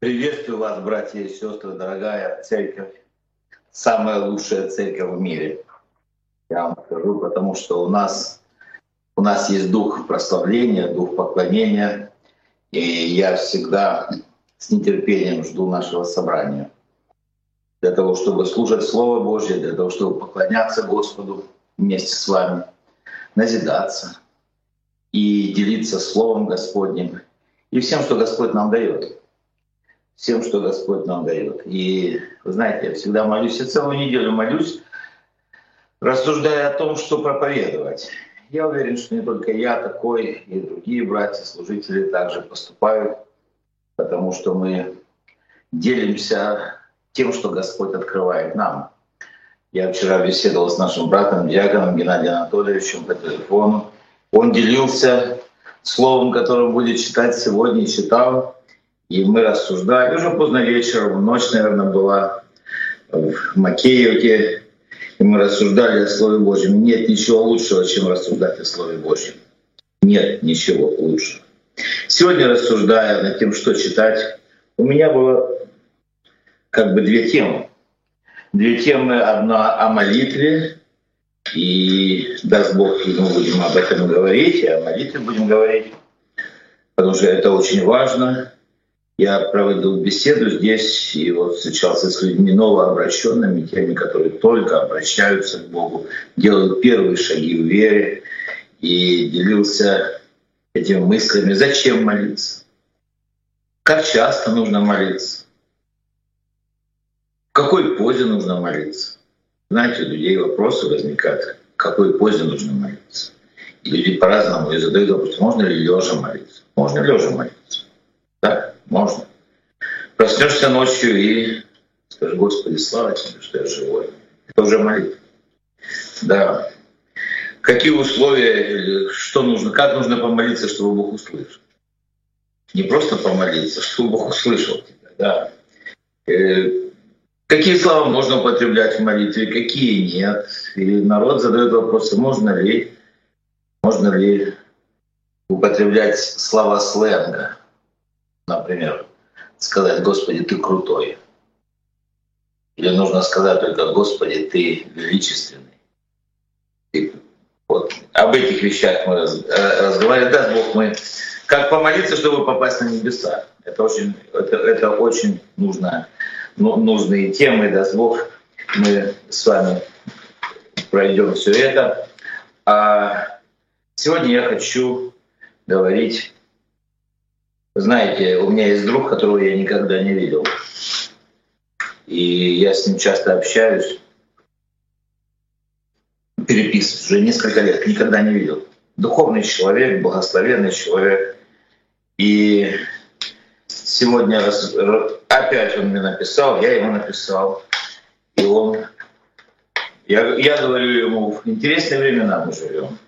Приветствую вас, братья и сестры, дорогая церковь. Самая лучшая церковь в мире. Я вам скажу, потому что у нас, у нас есть дух прославления, дух поклонения. И я всегда с нетерпением жду нашего собрания. Для того, чтобы слушать Слово Божье, для того, чтобы поклоняться Господу вместе с вами, назидаться и делиться Словом Господним и всем, что Господь нам дает. Всем, что Господь нам дает. И, вы знаете, я всегда молюсь, я целую неделю молюсь, рассуждая о том, что проповедовать. Я уверен, что не только я такой, и другие братья, служители также поступают, потому что мы делимся тем, что Господь открывает нам. Я вчера беседовал с нашим братом, диаконом Геннадием Анатольевичем по телефону. Он делился словом, которое будет читать сегодня, читал. И мы рассуждали. Уже поздно вечером, ночь, наверное, была в Макеевке. И мы рассуждали о Слове Божьем. Нет ничего лучшего, чем рассуждать о Слове Божьем. Нет ничего лучшего. Сегодня, рассуждая над тем, что читать, у меня было как бы две темы. Две темы. Одна о молитве, и даст Бог, мы будем об этом говорить, и о молитве будем говорить, потому что это очень важно. Я проводил беседу здесь и вот встречался с людьми новообращенными, теми, которые только обращаются к Богу, делают первые шаги в вере, и делился этими мыслями, зачем молиться, как часто нужно молиться, в какой позе нужно молиться. Знаете, у людей вопросы возникают, в какой позе нужно молиться. И люди по-разному и задают вопрос, можно ли лежа молиться? Можно лежа молиться? Можно. Проснешься ночью и скажешь, Господи, слава тебе, что я живой. Это уже молитва. Да. Какие условия, что нужно, как нужно помолиться, чтобы Бог услышал? Не просто помолиться, чтобы Бог услышал тебя. Да. Э, Какие слова можно употреблять в молитве, какие нет. И народ задает вопросы, можно ли, можно ли употреблять слова сленга. Например, сказать «Господи, ты крутой». Или нужно сказать только «Господи, ты величественный». Вот об этих вещах мы э, разговариваем. Даст Бог мы как помолиться, чтобы попасть на небеса. Это очень, это, это очень нужно ну, нужные темы, даст Бог, мы с вами пройдем все это. А сегодня я хочу говорить, знаете, у меня есть друг, которого я никогда не видел. И я с ним часто общаюсь, переписываюсь уже несколько лет, никогда не видел. Духовный человек, благословенный человек. И сегодня раз, опять он мне написал, я ему написал, и он, я, я говорю ему, в интересные времена мы живем.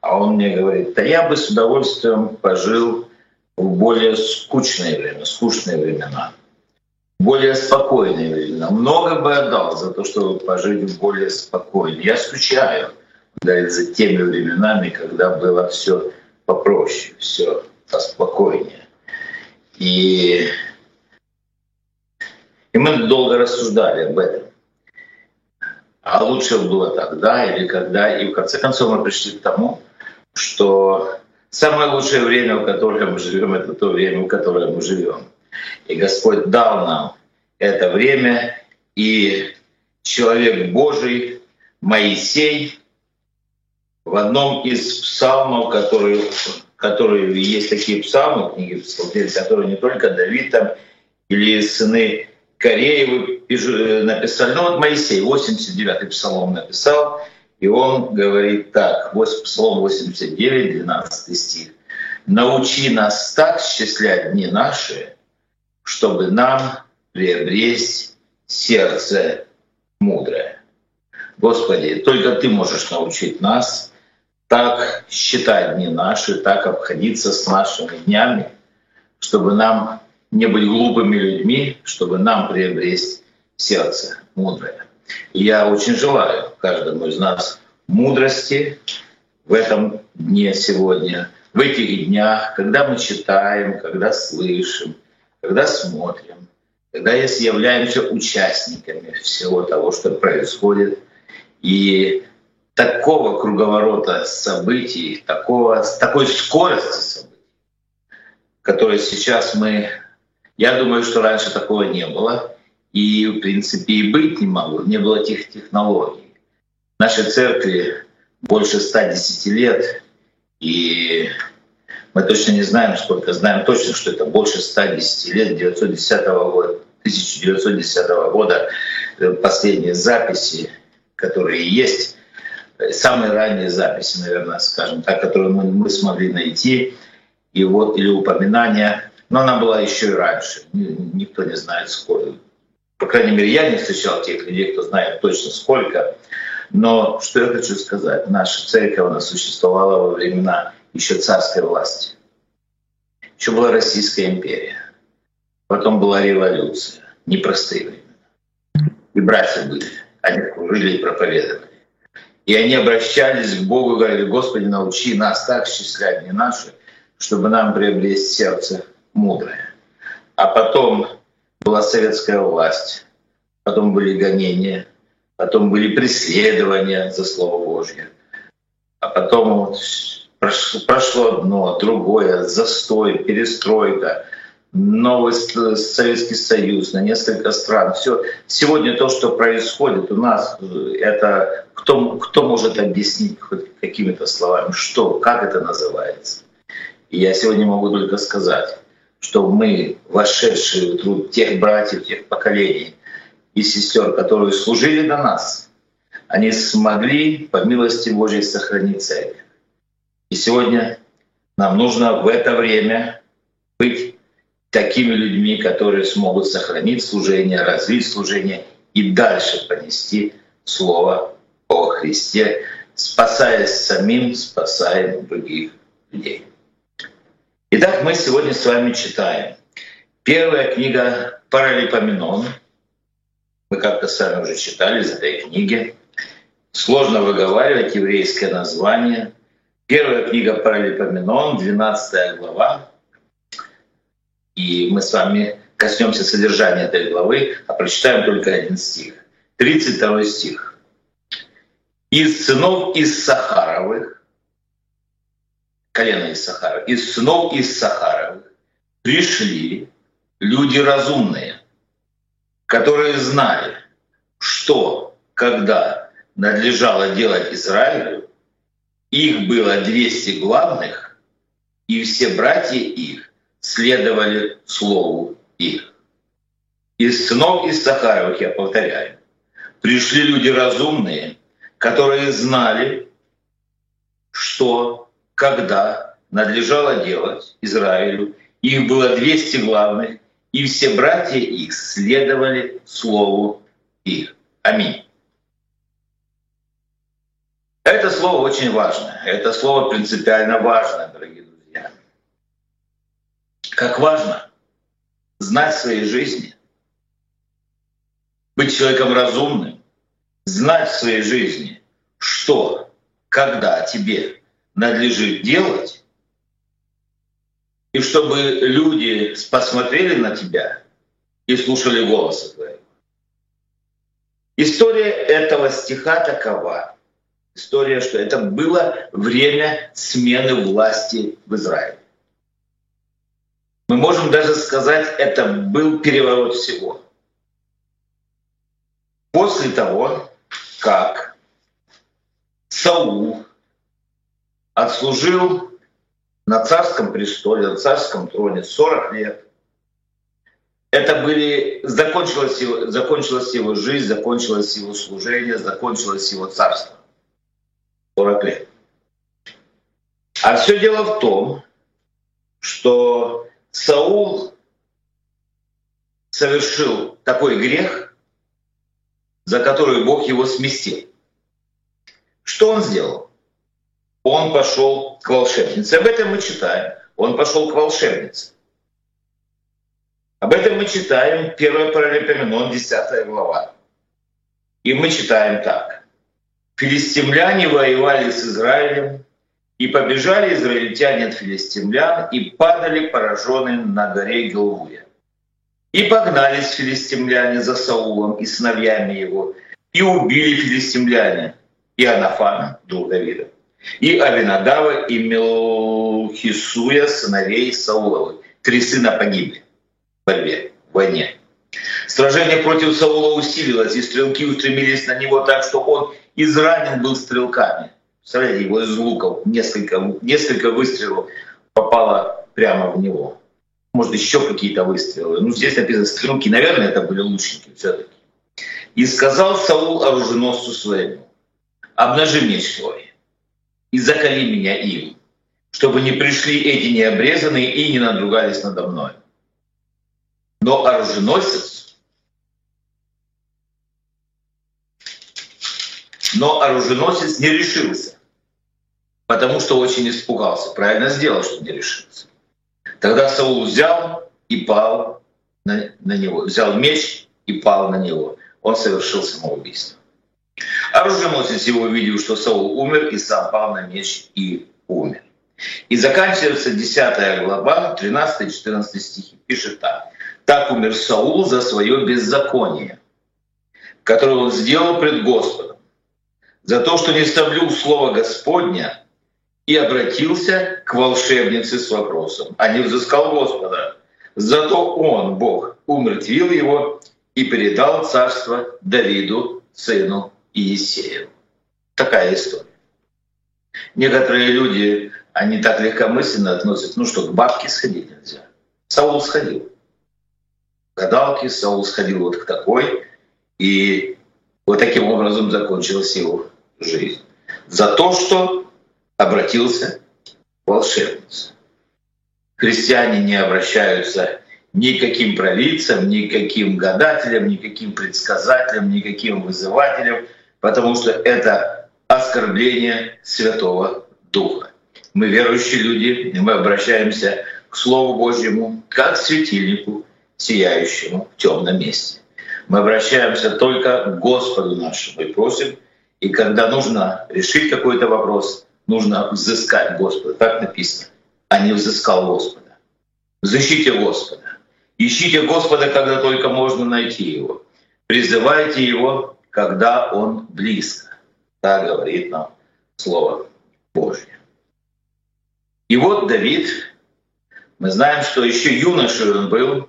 А он мне говорит, да я бы с удовольствием пожил в более скучное время, скучные времена, более спокойные времена. Много бы отдал за то, чтобы пожить в более спокойные. Я скучаю да, за теми временами, когда было все попроще, все поспокойнее. И, и мы долго рассуждали об этом. А лучше было тогда или когда. И в конце концов мы пришли к тому, что самое лучшее время, в которое мы живем, это то время, в которое мы живем. И Господь дал нам это время, и человек Божий, Моисей, в одном из псалмов, который которые есть такие псалмы, книги псалтирь, которые не только Давид там или сыны Кореевы э, написали. Ну вот Моисей, 89-й псалом написал, и он говорит так, псалом 89, 12 стих. «Научи нас так счислять дни наши, чтобы нам приобрести сердце мудрое». Господи, только Ты можешь научить нас так считать дни наши, так обходиться с нашими днями, чтобы нам не быть глупыми людьми, чтобы нам приобрести сердце мудрое. И я очень желаю каждому из нас мудрости в этом дне сегодня, в этих днях, когда мы читаем, когда слышим, когда смотрим, когда являемся участниками всего того, что происходит, и такого круговорота событий, такого, такой скорости событий, которой сейчас мы, я думаю, что раньше такого не было, и в принципе и быть не могло, не было тех технологий. Нашей церкви больше 110 лет, и мы точно не знаем, сколько, знаем точно, что это больше 110 лет, 910 года, 1910 года, э, последние записи, которые есть, самые ранние записи, наверное, скажем так, которые мы, мы смогли найти, и вот или упоминания, но она была еще и раньше, никто не знает сколько. По крайней мере, я не встречал тех людей, кто знает точно сколько. Но что я хочу сказать, наша церковь, она существовала во времена еще царской власти. Еще была Российская империя. Потом была революция. Непростые времена. И братья были. Они служили и проповедовали. И они обращались к Богу и говорили, Господи, научи нас так счислять не наши, чтобы нам приобрести сердце мудрое. А потом была советская власть, потом были гонения, потом были преследования за Слово Божье, а потом вот прошло одно, другое, застой, перестройка, новый Советский Союз на несколько стран. Все. Сегодня то, что происходит у нас, это кто, кто может объяснить хоть какими-то словами, что, как это называется. И я сегодня могу только сказать, что мы, вошедшие в труд тех братьев, тех поколений и сестер, которые служили до нас, они смогли по милости Божьей сохранить церковь. И сегодня нам нужно в это время быть такими людьми, которые смогут сохранить служение, развить служение и дальше понести Слово о Христе, спасаясь самим, спасая других людей. Итак, мы сегодня с вами читаем. Первая книга Паралипоменон. Мы как-то сами уже читали из этой книги. Сложно выговаривать еврейское название. Первая книга Паралипоменон, 12 глава. И мы с вами коснемся содержания этой главы, а прочитаем только один стих. 32 стих. «Из сынов из Сахаровых, колено из Сахара, из сынов из Сахаровых пришли люди разумные, которые знали, что, когда надлежало делать Израилю, их было 200 главных, и все братья их следовали слову их. Из сынов из Сахаровых, я повторяю, пришли люди разумные, которые знали, что, когда надлежало делать Израилю, их было 200 главных, и все братья их следовали слову их. Аминь. Это слово очень важно. Это слово принципиально важно, дорогие друзья. Как важно знать в своей жизни, быть человеком разумным, знать в своей жизни, что, когда тебе надлежит делать, и чтобы люди посмотрели на тебя и слушали голоса твоего. История этого стиха такова история, что это было время смены власти в Израиле. Мы можем даже сказать, это был переворот всего. После того, как Саул отслужил на царском престоле, на царском троне 40 лет, это были, закончилась его, закончилась его жизнь, закончилось его служение, закончилось его царство. 40 лет. А все дело в том, что Саул совершил такой грех, за который Бог его сместил. Что он сделал? Он пошел к волшебнице. Об этом мы читаем. Он пошел к волшебнице. Об этом мы читаем 1 Паралипоменон, 10 глава. И мы читаем так. Филистимляне воевали с Израилем, и побежали израильтяне от филистимлян и падали пораженные на горе Гилвуя. И погнались филистимляне за Саулом и сыновьями его, и убили филистимляне и Анафана, друг Давида, и Авинадава, и Мелхисуя, сыновей Сауловых. Три сына погибли в борьбе, в войне. Сражение против Саула усилилось, и стрелки устремились на него так, что он изранен был стрелками. Представляете, его из луков несколько, несколько выстрелов попало прямо в него. Может, еще какие-то выстрелы. Ну, здесь написано стрелки. Наверное, это были лучники все-таки. И сказал Саул оруженосцу своему, обнажи меч свой и закали меня им, чтобы не пришли эти необрезанные и не надругались надо мной. Но оруженосец, но оруженосец не решился, потому что очень испугался. Правильно сделал, что не решился. Тогда Саул взял и пал на, на него, взял меч и пал на него. Он совершил самоубийство. Оруженосец его увидел, что Саул умер, и сам пал на меч и умер. И заканчивается 10 глава, 13-14 стихи. Пишет так. «Так умер Саул за свое беззаконие, которое он сделал пред Господом, за то, что не соблюл слово Господня и обратился к волшебнице с вопросом, а не взыскал Господа. Зато он, Бог, умертвил его и передал царство Давиду, сыну Иисееву. Такая история. Некоторые люди, они так легкомысленно относятся, ну что, к бабке сходить нельзя. Саул сходил. Гадалки, Саул сходил вот к такой, и вот таким образом закончилась его жизнь. За то, что обратился к волшебнице. Христиане не обращаются никаким провидцам, никаким гадателям, никаким предсказателям, никаким вызывателям, потому что это оскорбление Святого Духа. Мы верующие люди, и мы обращаемся к Слову Божьему как к светильнику, сияющему в темном месте. Мы обращаемся только к Господу нашему и просим, и когда нужно решить какой-то вопрос, нужно взыскать Господа. Так написано. А не взыскал Господа. Взыщите Господа. Ищите Господа, когда только можно найти Его. Призывайте Его, когда Он близко. Так говорит нам Слово Божье. И вот Давид, мы знаем, что еще юношей он был,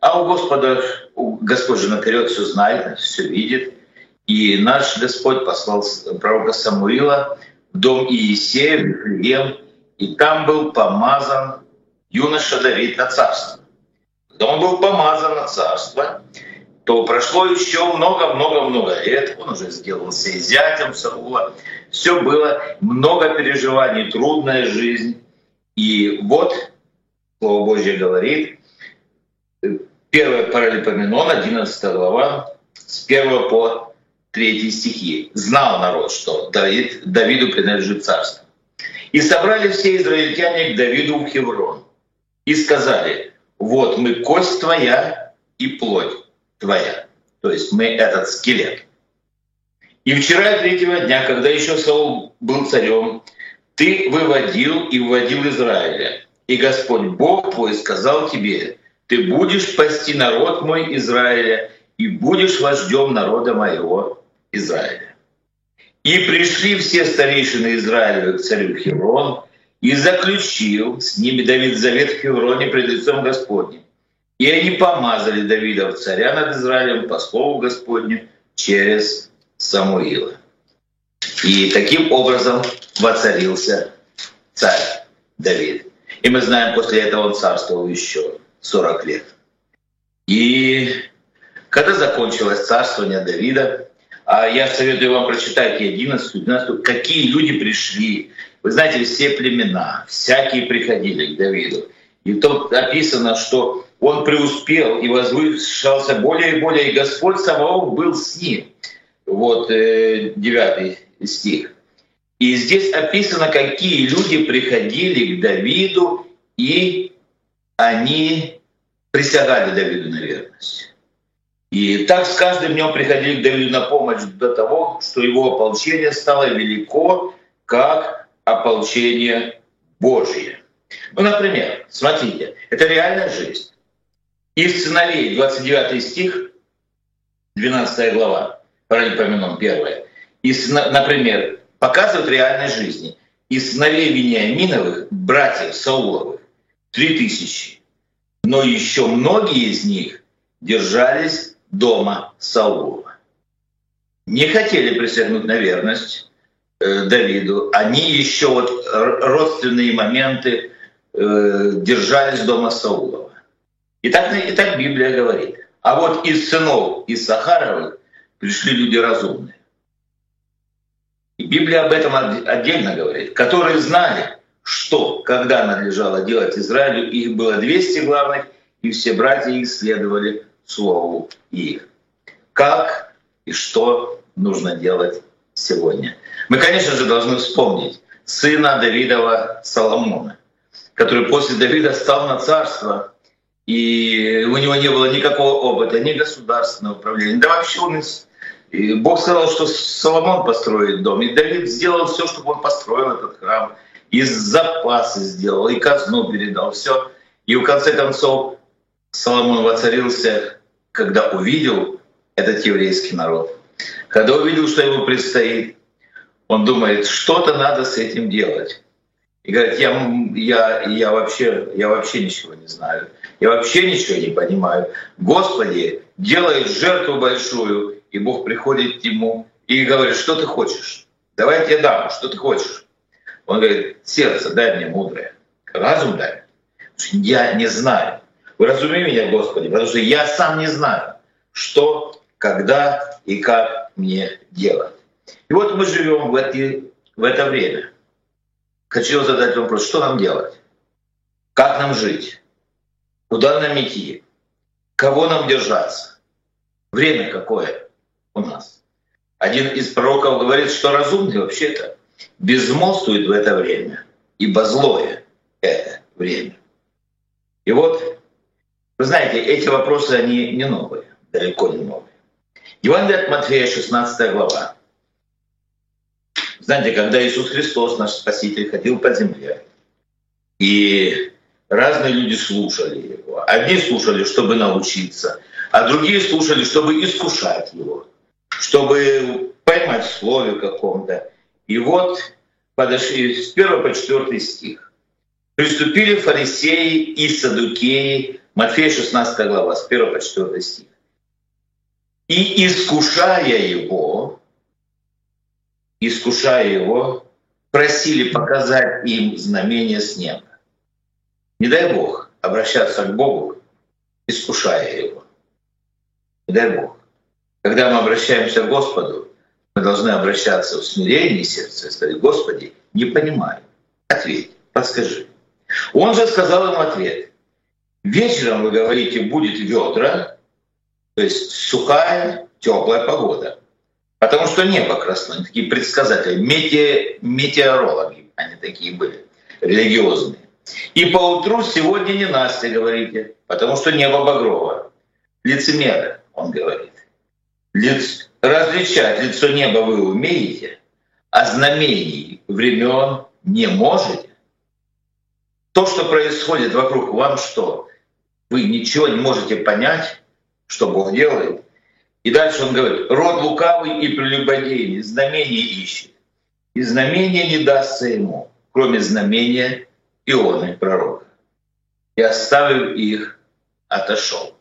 а у Господа, Господь же наперед все знает, все видит. И наш Господь послал пророка Самуила в дом Иисея, в Вифлеем, и там был помазан юноша Давид на царство когда он был помазан на царство, то прошло еще много-много-много лет, он уже сделался и зятем Саула. Все было, много переживаний, трудная жизнь. И вот, Слово Божье говорит, 1 Паралипоменон, 11 глава, с 1 по 3 стихи. «Знал народ, что Давид, Давиду принадлежит царство. И собрали все израильтяне к Давиду в Хеврон. И сказали, вот мы кость твоя и плоть твоя. То есть мы этот скелет. И вчера третьего дня, когда еще Саул был царем, ты выводил и вводил Израиля. И Господь Бог твой сказал тебе, ты будешь пасти народ мой Израиля и будешь вождем народа моего Израиля. И пришли все старейшины Израиля к царю Хеврон, и заключил с ними Давид завет в Хевроне пред лицом Господним. И они помазали Давида в царя над Израилем по слову Господню через Самуила. И таким образом воцарился царь Давид. И мы знаем, после этого он царствовал еще 40 лет. И когда закончилось царствование Давида, а я советую вам прочитать 11, 12, какие люди пришли вы знаете, все племена, всякие приходили к Давиду. И тут написано, что он преуспел и возвышался более и более, и Господь Саваоф был с ним. Вот э, девятый стих. И здесь описано, какие люди приходили к Давиду, и они присягали Давиду на верность. И так с каждым днем приходили к Давиду на помощь до того, что его ополчение стало велико, как ополчение Божье. Ну, например, смотрите, это реальная жизнь. Из сыновей, 29 стих, 12 глава, Паралипоменон 1. Из, например, показывают реальной жизни. Из сыновей Вениаминовых, братьев Сауловых, 3000. Но еще многие из них держались дома Саулова. Не хотели присягнуть на верность э, Давиду. Они еще вот родственные моменты э, держались дома Саулова. И так, и так Библия говорит. А вот из сынов из Сахаровых пришли люди разумные. И Библия об этом отдельно говорит, которые знали, что, когда надлежало делать Израилю, их было 200 главных, и все братья их следовали слову их. Как и что нужно делать сегодня. Мы, конечно же, должны вспомнить сына Давидова Соломона, который после Давида стал на царство, и у него не было никакого опыта, ни государственного управления, да вообще он и Бог сказал, что Соломон построит дом. И Давид сделал все, чтобы он построил этот храм. И запасы сделал, и казну передал, все. И в конце концов Соломон воцарился, когда увидел этот еврейский народ. Когда увидел, что ему предстоит, он думает, что-то надо с этим делать. И говорит, я, я, я, вообще, я вообще ничего не знаю. Я вообще ничего не понимаю. Господи, делает жертву большую, и Бог приходит к ему и говорит, что ты хочешь? Давай я тебе дам, что ты хочешь? Он говорит, сердце дай мне мудрое, разум дай. Я не знаю. Уразуми меня, Господи, потому что я сам не знаю, что, когда и как мне делать. И вот мы живем в, эти, в это время. Хочу задать вопрос, что нам делать? Как нам жить? Куда нам идти? Кого нам держаться? Время какое? у нас. Один из пророков говорит, что разумный вообще-то безмолвствует в это время, ибо злое это время. И вот, вы знаете, эти вопросы, они не новые, далеко не новые. Евангелие от Матфея, 16 глава. Знаете, когда Иисус Христос, наш Спаситель, ходил по земле, и разные люди слушали Его. Одни слушали, чтобы научиться, а другие слушали, чтобы искушать Его чтобы поймать в слове каком-то. И вот подошли с 1 по 4 стих. Приступили фарисеи и садукеи, Матфея 16 глава, с 1 по 4 стих. И искушая его, искушая его, просили показать им знамение с неба. Не дай Бог обращаться к Богу, искушая его. Не дай Бог. Когда мы обращаемся к Господу, мы должны обращаться в смирении сердца и сказать, Господи, не понимаю, ответь, подскажи. Он же сказал им ответ. Вечером, вы говорите, будет ведра, то есть сухая, теплая погода. Потому что небо красное, такие предсказатели, мете, метеорологи, они такие были, религиозные. И поутру сегодня не Настя, говорите, потому что небо багровое. Лицемеры, он говорит. Лиц... Различать лицо неба вы умеете, а знамений времен не можете. То, что происходит вокруг вам, что вы ничего не можете понять, что Бог делает. И дальше он говорит, род лукавый и прелюбодейный, знамение ищет. И знамение не дастся ему, кроме знамения Ионы пророка. И оставив их, отошел.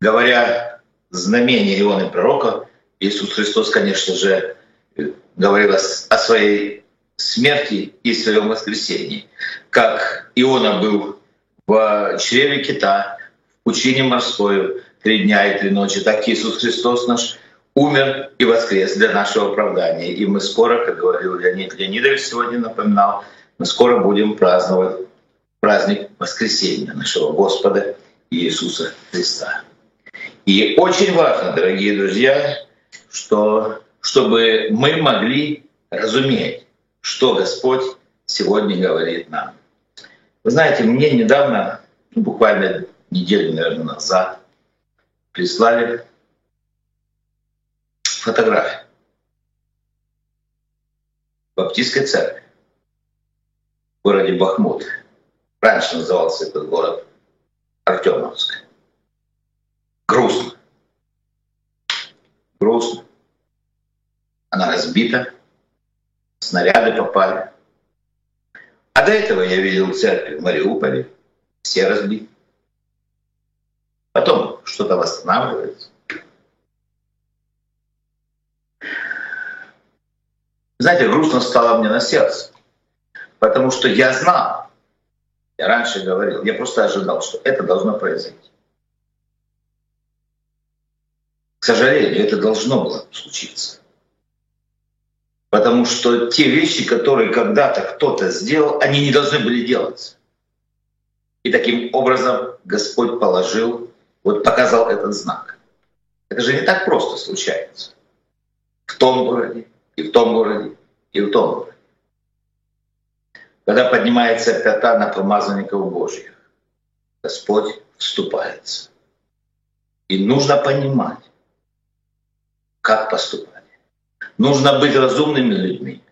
Говоря знамение Ионы Пророка, Иисус Христос, конечно же, говорил о своей смерти и своем воскресении. Как Иона был в чреве кита, в пучине морской три дня и три ночи, так Иисус Христос наш умер и воскрес для нашего оправдания. И мы скоро, как говорил Леонид Леонидович сегодня напоминал, мы скоро будем праздновать праздник воскресения нашего Господа Иисуса Христа. И очень важно, дорогие друзья, что, чтобы мы могли разуметь, что Господь сегодня говорит нам. Вы знаете, мне недавно, ну, буквально неделю, наверное, назад, прислали фотографию Баптистской церкви городе Бахмут. Раньше назывался этот город грустно. Грустно. Она разбита, снаряды попали. А до этого я видел церковь в Мариуполе, все разбиты. Потом что-то восстанавливается. Знаете, грустно стало мне на сердце, потому что я знал, я раньше говорил, я просто ожидал, что это должно произойти. К сожалению, это должно было случиться. Потому что те вещи, которые когда-то кто-то сделал, они не должны были делаться. И таким образом Господь положил, вот показал этот знак. Это же не так просто случается. В том городе, и в том городе, и в том городе. Когда поднимается пята на помазанников Божьих, Господь вступается. И нужно понимать, как поступать. Нужно быть разумными людьми.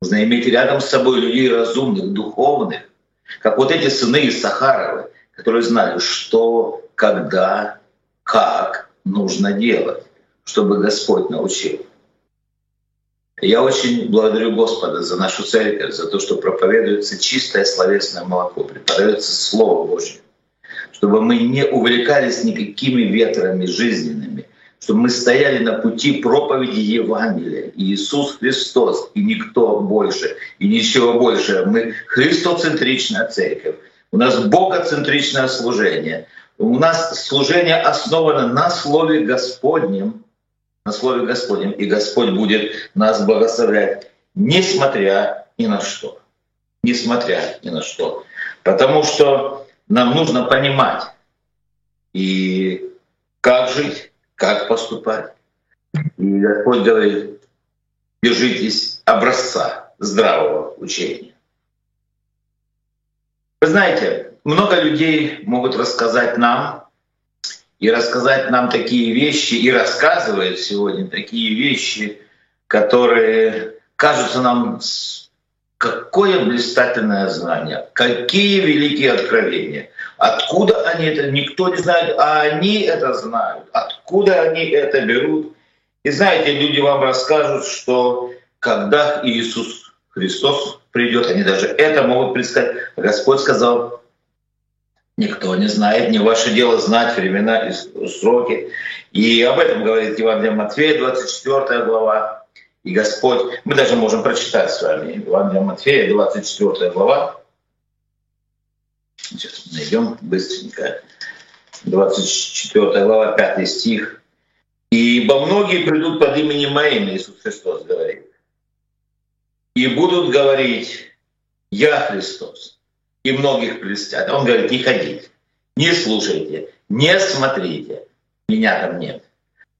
Нужно иметь рядом с собой людей разумных, духовных, как вот эти сыны из Сахаровы, которые знали, что, когда, как нужно делать, чтобы Господь научил. Я очень благодарю Господа за нашу церковь, за то, что проповедуется чистое словесное молоко, преподается Слово Божье, чтобы мы не увлекались никакими ветрами жизненными, чтобы мы стояли на пути проповеди Евангелия. Иисус Христос и никто больше, и ничего больше. Мы христоцентричная церковь. У нас богоцентричное служение. У нас служение основано на Слове Господнем, на Слове Господнем, и Господь будет нас благословлять, несмотря ни на что. Несмотря ни на что. Потому что нам нужно понимать, и как жить, как поступать. И Господь говорит, держитесь образца здравого учения. Вы знаете, много людей могут рассказать нам, и рассказать нам такие вещи, и рассказывают сегодня такие вещи, которые кажутся нам какое блистательное знание, какие великие откровения. Откуда они это, никто не знает, а они это знают. Откуда они это берут. И знаете, люди вам расскажут, что когда Иисус Христос придет, они даже это могут предсказать. Господь сказал, никто не знает, не ваше дело знать времена и сроки. И об этом говорит Евангелие Матфея, 24 глава. И Господь, мы даже можем прочитать с вами Евангелие Матфея, 24 глава, Сейчас найдем быстренько. 24 глава, 5 стих. «Ибо многие придут под именем моим, Иисус Христос говорит, и будут говорить, я Христос, и многих прелестят». Он говорит, не ходите, не слушайте, не смотрите, меня там нет.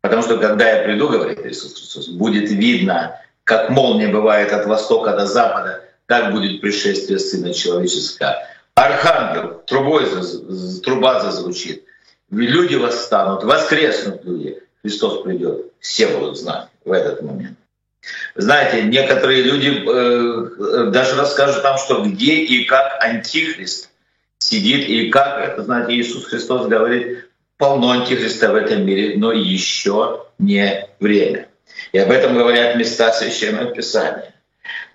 Потому что когда я приду, говорит Иисус Христос, будет видно, как молния бывает от востока до запада, так будет пришествие Сына Человеческого архангел, трубой, труба зазвучит, люди восстанут, воскреснут люди, Христос придет, все будут знать в этот момент. Знаете, некоторые люди э, даже расскажут нам, что где и как антихрист сидит, и как, знаете, Иисус Христос говорит, полно антихриста в этом мире, но еще не время. И об этом говорят места Священного Писания.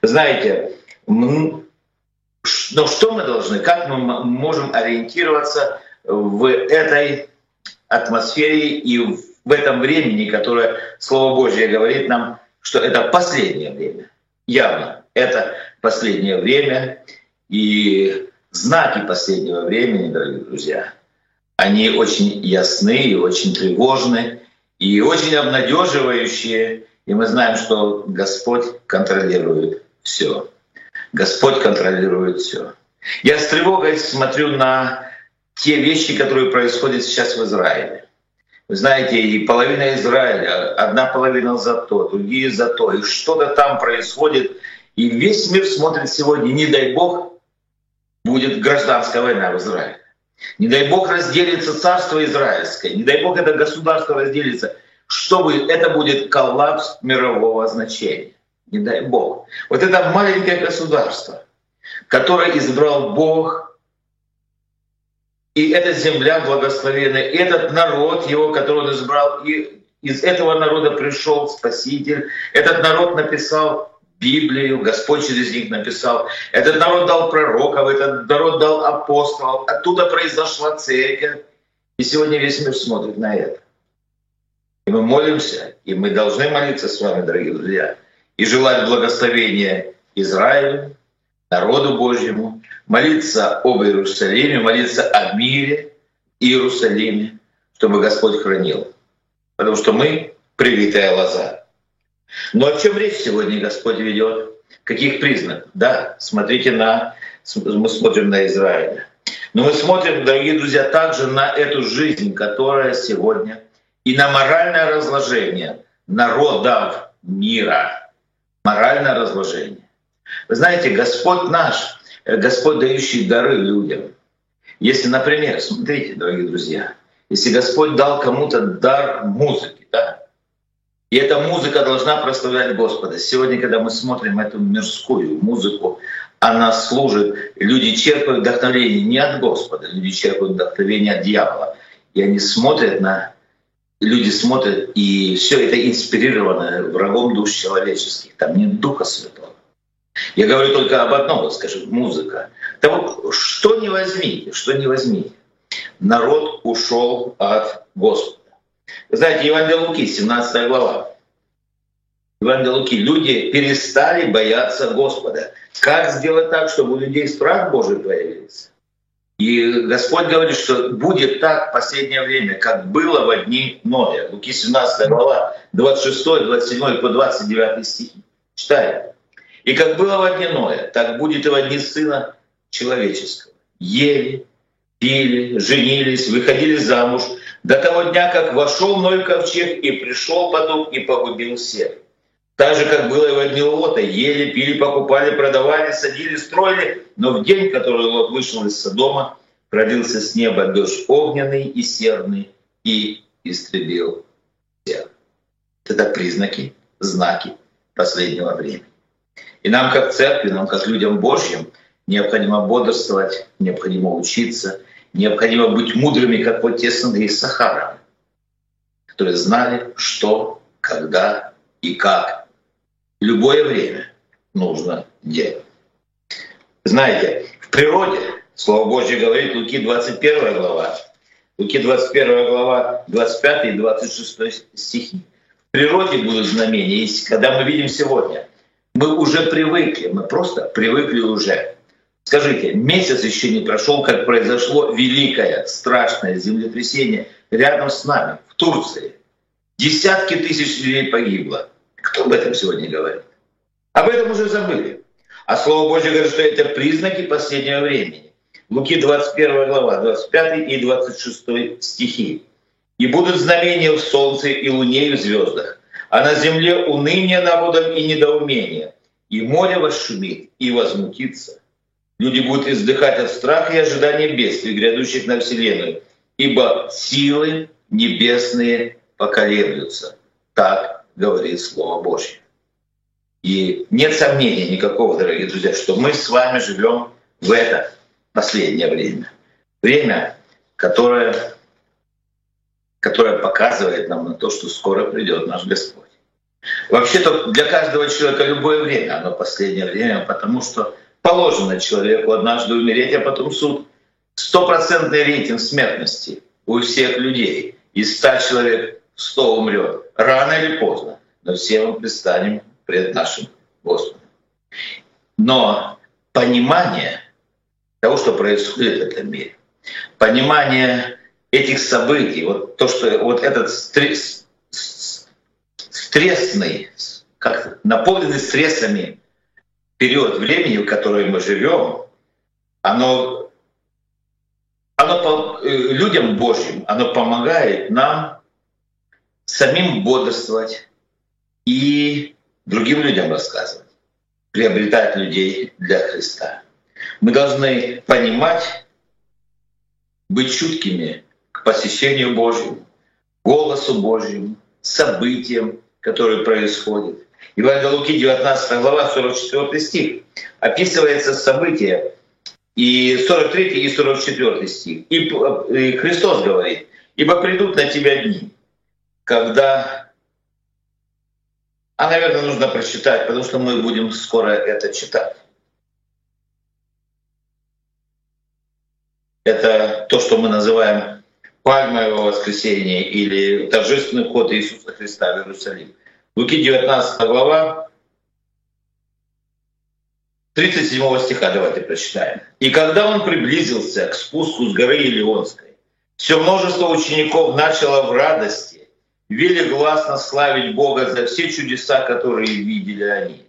Знаете, но что мы должны, как мы можем ориентироваться в этой атмосфере и в этом времени, которое Слово Божье говорит нам, что это последнее время. Явно, это последнее время. И знаки последнего времени, дорогие друзья, они очень ясны и очень тревожны, и очень обнадеживающие. И мы знаем, что Господь контролирует все. Господь контролирует все. Я с тревогой смотрю на те вещи, которые происходят сейчас в Израиле. Вы знаете, и половина Израиля, одна половина за то, другие за то, и что-то там происходит. И весь мир смотрит сегодня, не дай Бог, будет гражданская война в Израиле. Не дай Бог разделится царство израильское, не дай Бог это государство разделится. Что будет? Это будет коллапс мирового значения не дай Бог. Вот это маленькое государство, которое избрал Бог, и эта земля благословенная, и этот народ его, который он избрал, и из этого народа пришел Спаситель. Этот народ написал Библию, Господь через них написал. Этот народ дал пророков, этот народ дал апостолов. Оттуда произошла церковь. И сегодня весь мир смотрит на это. И мы молимся, и мы должны молиться с вами, дорогие друзья, и желать благословения Израилю, народу Божьему, молиться об Иерусалиме, молиться о мире Иерусалиме, чтобы Господь хранил. Потому что мы привитая лоза. Но о чем речь сегодня Господь ведет? Каких признаков? Да, смотрите на, мы смотрим на Израиль. Но мы смотрим, дорогие друзья, также на эту жизнь, которая сегодня, и на моральное разложение народов мира. Моральное разложение. Вы знаете, Господь наш, Господь, дающий дары людям. Если, например, смотрите, дорогие друзья, если Господь дал кому-то дар музыки, да, и эта музыка должна прославлять Господа. Сегодня, когда мы смотрим эту мирскую музыку, она служит, люди черпают вдохновение не от Господа, люди черпают вдохновение от дьявола. И они смотрят на люди смотрят, и все это инспирировано врагом душ человеческих. Там нет Духа Святого. Я говорю только об одном, скажем, музыка. Того, что не возьмите, что не возьмите. Народ ушел от Господа. Знаете, Евангелие Луки, 17 глава. Евангелие Луки. Люди перестали бояться Господа. Как сделать так, чтобы у людей страх Божий появился? И Господь говорит, что будет так в последнее время, как было в одни Ноя. Луки 17 глава, 26, 27 по 29 стихи. Читаем. И как было в одни Ноя, так будет и в одни Сына Человеческого. Ели, пили, женились, выходили замуж до того дня, как вошел Ной ковчег и пришел потом и погубил всех. Так же, как было и в дни Лота, ели, пили, покупали, продавали, садили, строили, но в день, который Лот вышел из Содома, пролился с неба дождь огненный и серный и истребил всех. Это признаки, знаки последнего времени. И нам, как церкви, нам, как людям Божьим, необходимо бодрствовать, необходимо учиться, необходимо быть мудрыми, как вот те сыны из Сахара, которые знали, что, когда и как любое время нужно делать. Знаете, в природе, Слово Божье говорит, Луки 21 глава, Луки 21 глава, 25 и 26 стихи. В природе будут знамения, когда мы видим сегодня, мы уже привыкли, мы просто привыкли уже. Скажите, месяц еще не прошел, как произошло великое, страшное землетрясение рядом с нами, в Турции. Десятки тысяч людей погибло. Кто об этом сегодня говорит? Об этом уже забыли. А Слово Божье говорит, что это признаки последнего времени. Луки 21 глава, 25 и 26 стихи. «И будут знамения в солнце и луне и в звездах, а на земле уныние народом и недоумение, и море восшумит и возмутится. Люди будут издыхать от страха и ожидания бедствий, грядущих на вселенную, ибо силы небесные поколеблются». Так говорит Слово Божье. И нет сомнений никакого, дорогие друзья, что мы с вами живем в это последнее время. Время, которое, которое показывает нам на то, что скоро придет наш Господь. Вообще-то для каждого человека любое время, оно последнее время, потому что положено человеку однажды умереть, а потом суд. Стопроцентный рейтинг смертности у всех людей. Из ста человек сто умрет. Рано или поздно. Но все мы предстанем пред нашим Господом. Но понимание того, что происходит в этом мире, понимание этих событий, вот то, что вот этот стресс, стрессный, как наполненный стрессами период времени, в котором мы живем, оно, оно э, людям Божьим, оно помогает нам самим бодрствовать и другим людям рассказывать, приобретать людей для Христа. Мы должны понимать, быть чуткими к посещению Божьему, голосу Божьему, событиям, которые происходят. Евангелие Луки, 19 глава, 44 стих. Описывается событие, И 43 и 44 стих. И, и Христос говорит, «Ибо придут на тебя дни, когда...» А, наверное, нужно прочитать, потому что мы будем скоро это читать. Это то, что мы называем пальмовое воскресенье или торжественный вход Иисуса Христа в Иерусалим. Луки 19 глава, 37 стиха давайте прочитаем. «И когда он приблизился к спуску с горы Илионской, все множество учеников начало в радости, велигласно славить Бога за все чудеса, которые видели они.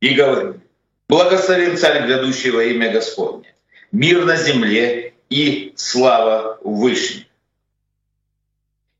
И говорили, благословен Царь, грядущий во имя Господне, мир на земле и слава Вышней.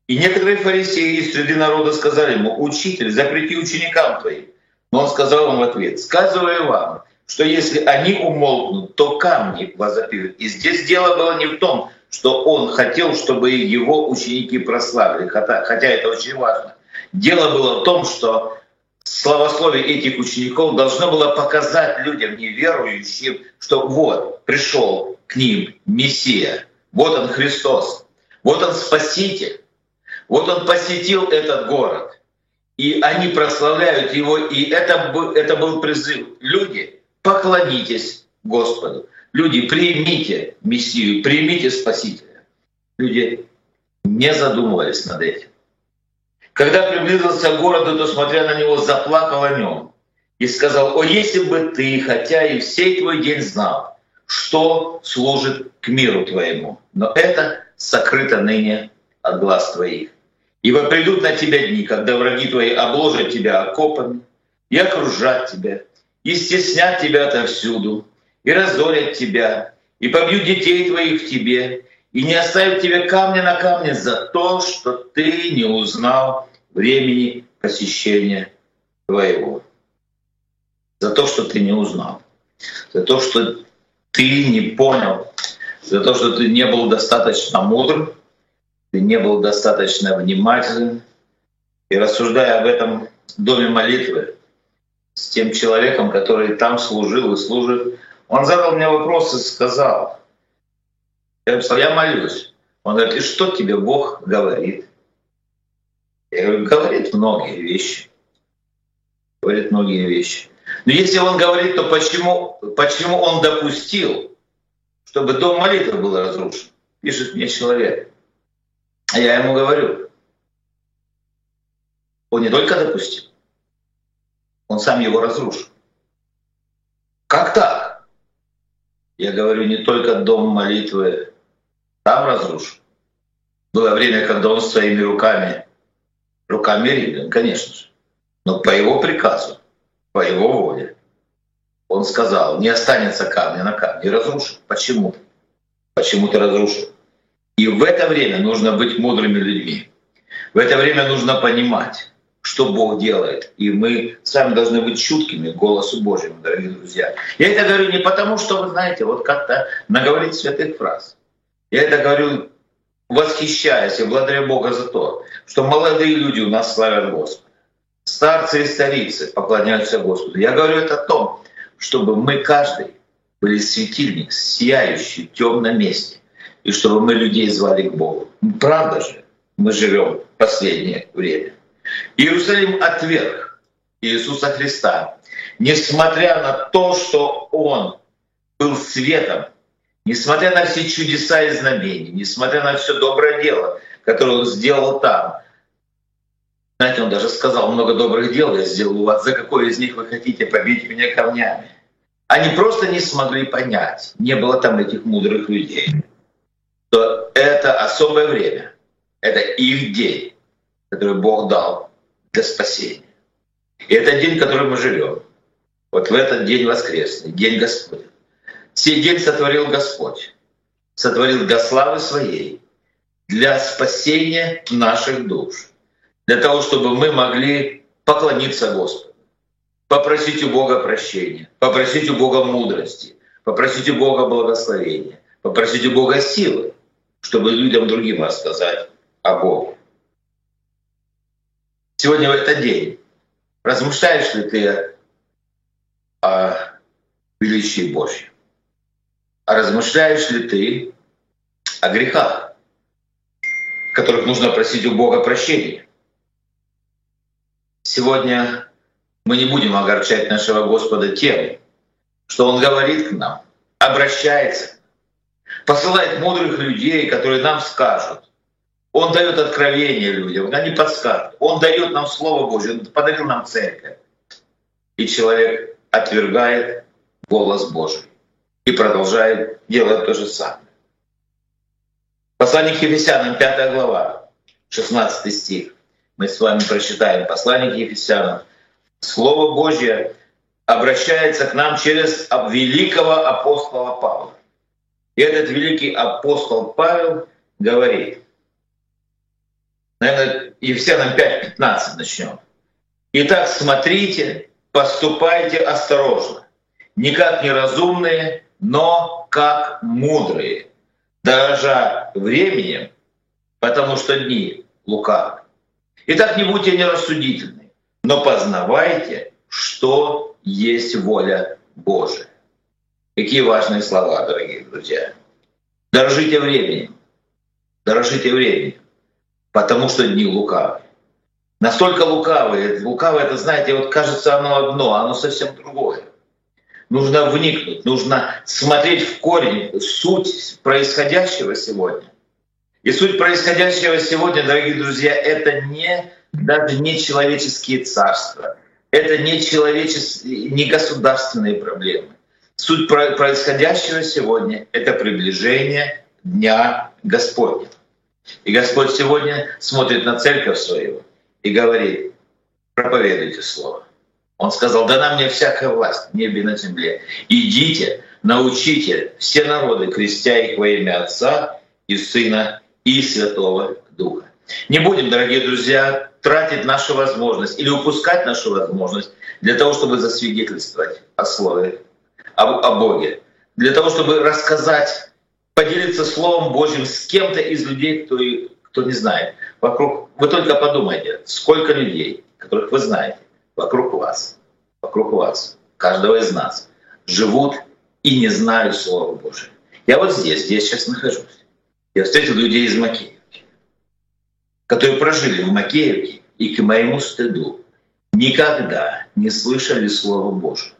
И некоторые фарисеи из среды народа сказали ему, «Учитель, запрети ученикам твоим». Но он сказал им в ответ, «Сказываю вам, что если они умолкнут, то камни возопьют». И здесь дело было не в том, что он хотел, чтобы его ученики прославили, хотя, хотя это очень важно. Дело было в том, что славословие этих учеников должно было показать людям, неверующим, что вот пришел к ним Мессия, вот он Христос, вот он Спаситель, вот он посетил этот город, и они прославляют его, и это, это был призыв. Люди, поклонитесь Господу. Люди, примите Мессию, примите Спасителя. Люди не задумывались над этим. Когда приблизился к городу, то, смотря на него, заплакал о нем и сказал, «О, если бы ты, хотя и всей твой день знал, что служит к миру твоему, но это сокрыто ныне от глаз твоих. Ибо придут на тебя дни, когда враги твои обложат тебя окопами и окружат тебя, и стеснят тебя отовсюду, и разорят тебя, и побьют детей твоих в тебе, и не оставят тебе камня на камне за то, что ты не узнал времени посещения твоего. За то, что ты не узнал. За то, что ты не понял. За то, что ты не был достаточно мудрым ты не был достаточно внимателен. И рассуждая об этом доме молитвы с тем человеком, который там служил и служит, он задал мне вопрос и сказал, я сказал, я молюсь. Он говорит, и что тебе Бог говорит? Я говорю, говорит многие вещи. Говорит многие вещи. Но если он говорит, то почему, почему он допустил, чтобы дом молитвы был разрушен? Пишет мне человек. А я ему говорю, он не только допустил, он сам его разрушил. Как так? Я говорю, не только дом молитвы там разрушил. Было время, когда он своими руками, руками римлян, конечно же, но по его приказу, по его воле, он сказал, не останется камня на камне, и разрушил. Почему? Почему ты разрушил? И в это время нужно быть мудрыми людьми. В это время нужно понимать, что Бог делает. И мы сами должны быть чуткими к голосу Божьему, дорогие друзья. Я это говорю не потому, что, вы знаете, вот как-то наговорить святых фраз. Я это говорю, восхищаясь и благодаря Бога за то, что молодые люди у нас славят Господа. Старцы и старицы поклоняются Господу. Я говорю это о том, чтобы мы каждый были светильник, сияющий в темном месте и чтобы мы людей звали к Богу. Правда же, мы живем в последнее время. Иерусалим отверг Иисуса Христа, несмотря на то, что Он был светом, несмотря на все чудеса и знамения, несмотря на все доброе дело, которое Он сделал там. Знаете, Он даже сказал, много добрых дел я сделал у вас, за какое из них вы хотите побить меня камнями. Они просто не смогли понять, не было там этих мудрых людей то это особое время, это их день, который Бог дал для спасения. И это день, в котором мы живем. Вот в этот день воскресный, день Господень. Сей день сотворил Господь, сотворил для славы Своей, для спасения наших душ, для того, чтобы мы могли поклониться Господу, попросить у Бога прощения, попросить у Бога мудрости, попросить у Бога благословения, попросить у Бога силы, чтобы людям другим рассказать о Боге. Сегодня в этот день размышляешь ли ты о величии Божьем, а размышляешь ли ты о грехах, которых нужно просить у Бога прощения? Сегодня мы не будем огорчать нашего Господа тем, что Он говорит к нам, обращается, посылает мудрых людей, которые нам скажут. Он дает откровение людям, они подскажут. Он дает нам Слово Божье, Он подарил нам церковь. И человек отвергает голос Божий и продолжает делать то же самое. Послание к Ефесянам, 5 глава, 16 стих. Мы с вами прочитаем послание к Ефесянам. Слово Божье обращается к нам через великого апостола Павла. И этот великий апостол Павел говорит, наверное, Ефесянам 5.15 начнем. Итак, смотрите, поступайте осторожно, не как неразумные, но как мудрые, дорожа временем, потому что дни лукавы. Итак, не будьте нерассудительны, но познавайте, что есть воля Божия. Какие важные слова, дорогие друзья. Дорожите временем, дорожите временем, потому что дни лукавы. Настолько лукавые, лукавое это, знаете, вот кажется оно одно, оно совсем другое. Нужно вникнуть, нужно смотреть в корень, суть происходящего сегодня. И суть происходящего сегодня, дорогие друзья, это не даже не человеческие царства, это не человеческие, не государственные проблемы. Суть происходящего сегодня — это приближение Дня Господня. И Господь сегодня смотрит на церковь свою и говорит, проповедуйте Слово. Он сказал, дана мне всякая власть в небе и на земле. Идите, научите все народы, крестя их во имя Отца и Сына и Святого Духа. Не будем, дорогие друзья, тратить нашу возможность или упускать нашу возможность для того, чтобы засвидетельствовать о Слове, о, о Боге, для того, чтобы рассказать, поделиться Словом Божьим с кем-то из людей, кто, кто не знает. Вокруг, вы только подумайте, сколько людей, которых вы знаете, вокруг вас, вокруг вас, каждого из нас, живут и не знают Слова Божьего. Я вот здесь, здесь сейчас нахожусь. Я встретил людей из Макеевки, которые прожили в Макеевке и к моему стыду никогда не слышали Слова Божьего.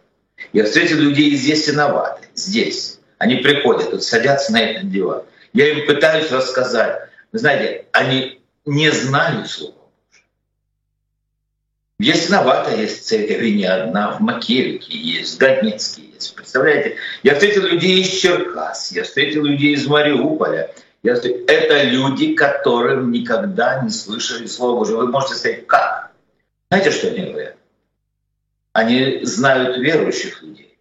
Я встретил людей здесь виноваты, здесь. Они приходят, вот садятся на этот диван. Я им пытаюсь рассказать. Вы знаете, они не знают Слова Ясновато есть церковь, и не одна, в Макеевке есть, в Донецке есть. Представляете, я встретил людей из Черкас, я встретил людей из Мариуполя. Я встретил... Это люди, которым никогда не слышали Слово Божие. Вы можете сказать, как? Знаете, что они говорят? Они знают верующих людей.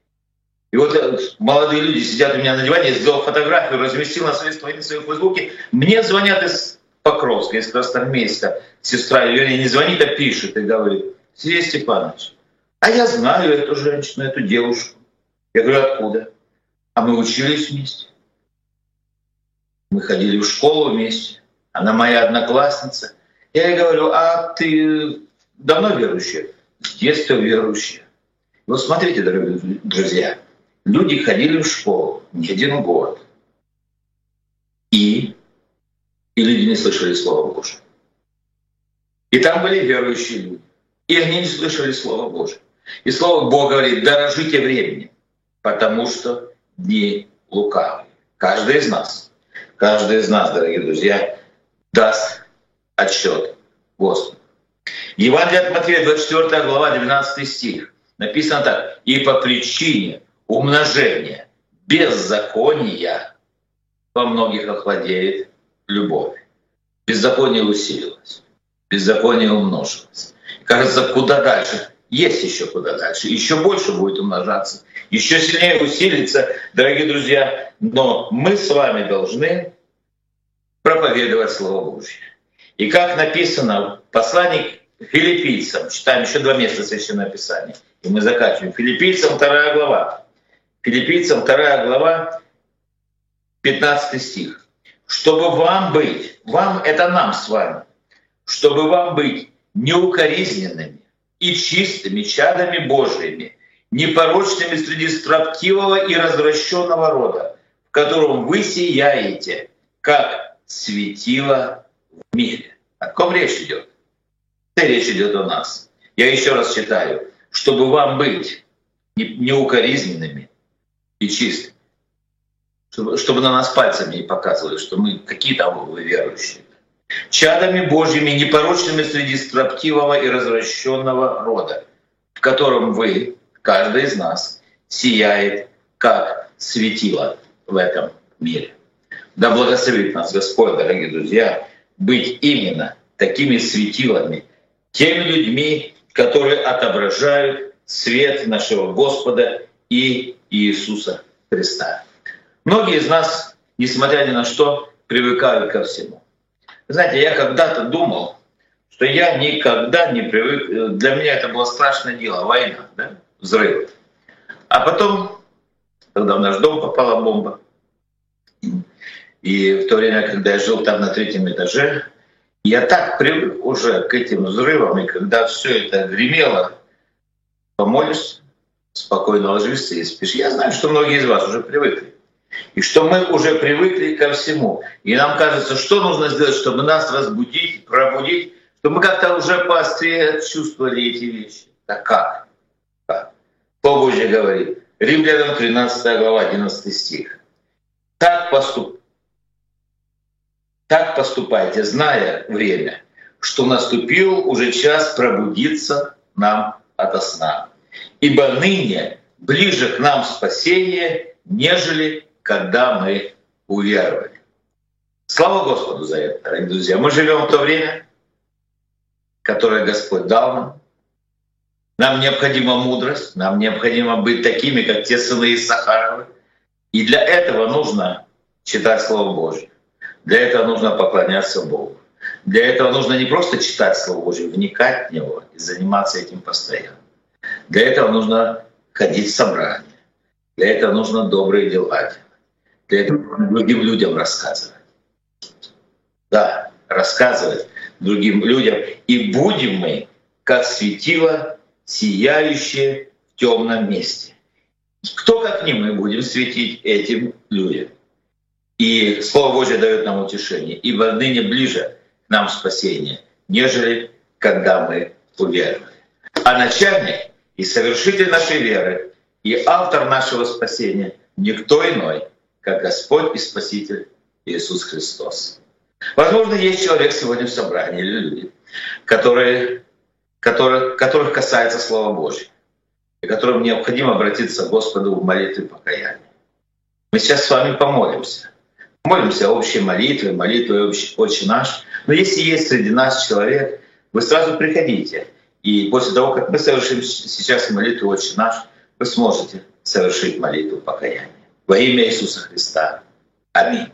И вот э, молодые люди сидят у меня на диване, я сделал фотографию, разместил на своей странице в Фейсбуке. Мне звонят из Покровска, из Красноармейска, сестра, вернее, не звонит, а пишет и говорит, Сергей Степанович, а я знаю эту женщину, эту девушку. Я говорю, откуда? А мы учились вместе. Мы ходили в школу вместе. Она моя одноклассница. Я ей говорю, а ты давно верующая? С детства верующая. Вот смотрите, дорогие друзья, люди ходили в школу не один год. И, и люди не слышали Слова Божьего. И там были верующие люди. И они не слышали Слова Божьего. И Слово Бога говорит, дорожите времени, потому что дни лукавые. Каждый из нас, каждый из нас, дорогие друзья, даст отчет Господу. Евангелие от Матфея, 24 глава, 12 стих. Написано так. «И по причине умножения беззакония во многих охладеет любовь». Беззаконие усилилось беззаконие умножилось. Кажется, куда дальше? Есть еще куда дальше. Еще больше будет умножаться, еще сильнее усилиться, дорогие друзья. Но мы с вами должны проповедовать Слово Божье. И как написано в послании к филиппийцам, читаем еще два места Священного Писания, и мы заканчиваем. Филиппийцам вторая глава. Филиппийцам вторая глава, 15 стих. Чтобы вам быть, вам это нам с вами, чтобы вам быть неукоризненными и чистыми чадами Божьими, непорочными среди строптивого и развращенного рода, в котором вы сияете, как светило в мире. О ком речь идет? Речь идет о нас. Я еще раз читаю. Чтобы вам быть неукоризненными и чистыми. Чтобы, чтобы на нас пальцами не показывали, что мы какие там вы верующие. Чадами Божьими, непорочными среди строптивого и развращенного рода, в котором вы, каждый из нас, сияет, как светило в этом мире. Да благословит нас Господь, дорогие друзья, быть именно такими светилами, теми людьми, которые отображают свет нашего Господа и Иисуса Христа. Многие из нас, несмотря ни на что, привыкают ко всему. Знаете, я когда-то думал, что я никогда не привык, для меня это было страшное дело, война, да? взрыв. А потом, когда в наш дом попала бомба, и в то время, когда я жил там на третьем этаже, я так привык уже к этим взрывам, и когда все это гремело, помолишься, спокойно ложишься и спишь. Я знаю, что многие из вас уже привыкли. И что мы уже привыкли ко всему. И нам кажется, что нужно сделать, чтобы нас разбудить, пробудить, чтобы мы как-то уже поострее чувствовали эти вещи. Так как? как? По Божье говорит. Римлянам 13 глава, 11 стих. Так поступ, так поступайте, зная время, что наступил уже час пробудиться нам ото сна. Ибо ныне ближе к нам спасение, нежели когда мы уверовали. Слава Господу за это, дорогие друзья. Мы живем в то время, которое Господь дал нам. Нам необходима мудрость, нам необходимо быть такими, как те сыны из Сахаровы. И для этого нужно читать Слово Божье. Для этого нужно поклоняться Богу. Для этого нужно не просто читать Слово Божье, вникать в него и заниматься этим постоянно. Для этого нужно ходить в собрания. Для этого нужно добрые дела делать. Для этого нужно другим людям рассказывать. Да, рассказывать другим людям. И будем мы, как светило, сияющее в темном месте. Кто как не мы будем светить этим людям? И Слово Божье дает нам утешение. Ибо ныне ближе к нам спасение, нежели когда мы уверовали. А начальник и совершитель нашей веры и автор нашего спасения никто иной, как Господь и Спаситель Иисус Христос. Возможно, есть человек сегодня в собрании или люди, которые, которые, которых касается Слова Божьего, и которым необходимо обратиться к Господу в молитве покаяния. Мы сейчас с вами помолимся молимся общей молитвой, молитвой «Отче наш». Но если есть среди нас человек, вы сразу приходите. И после того, как мы совершим сейчас молитву «Отче наш», вы сможете совершить молитву покаяния. Во имя Иисуса Христа. Аминь.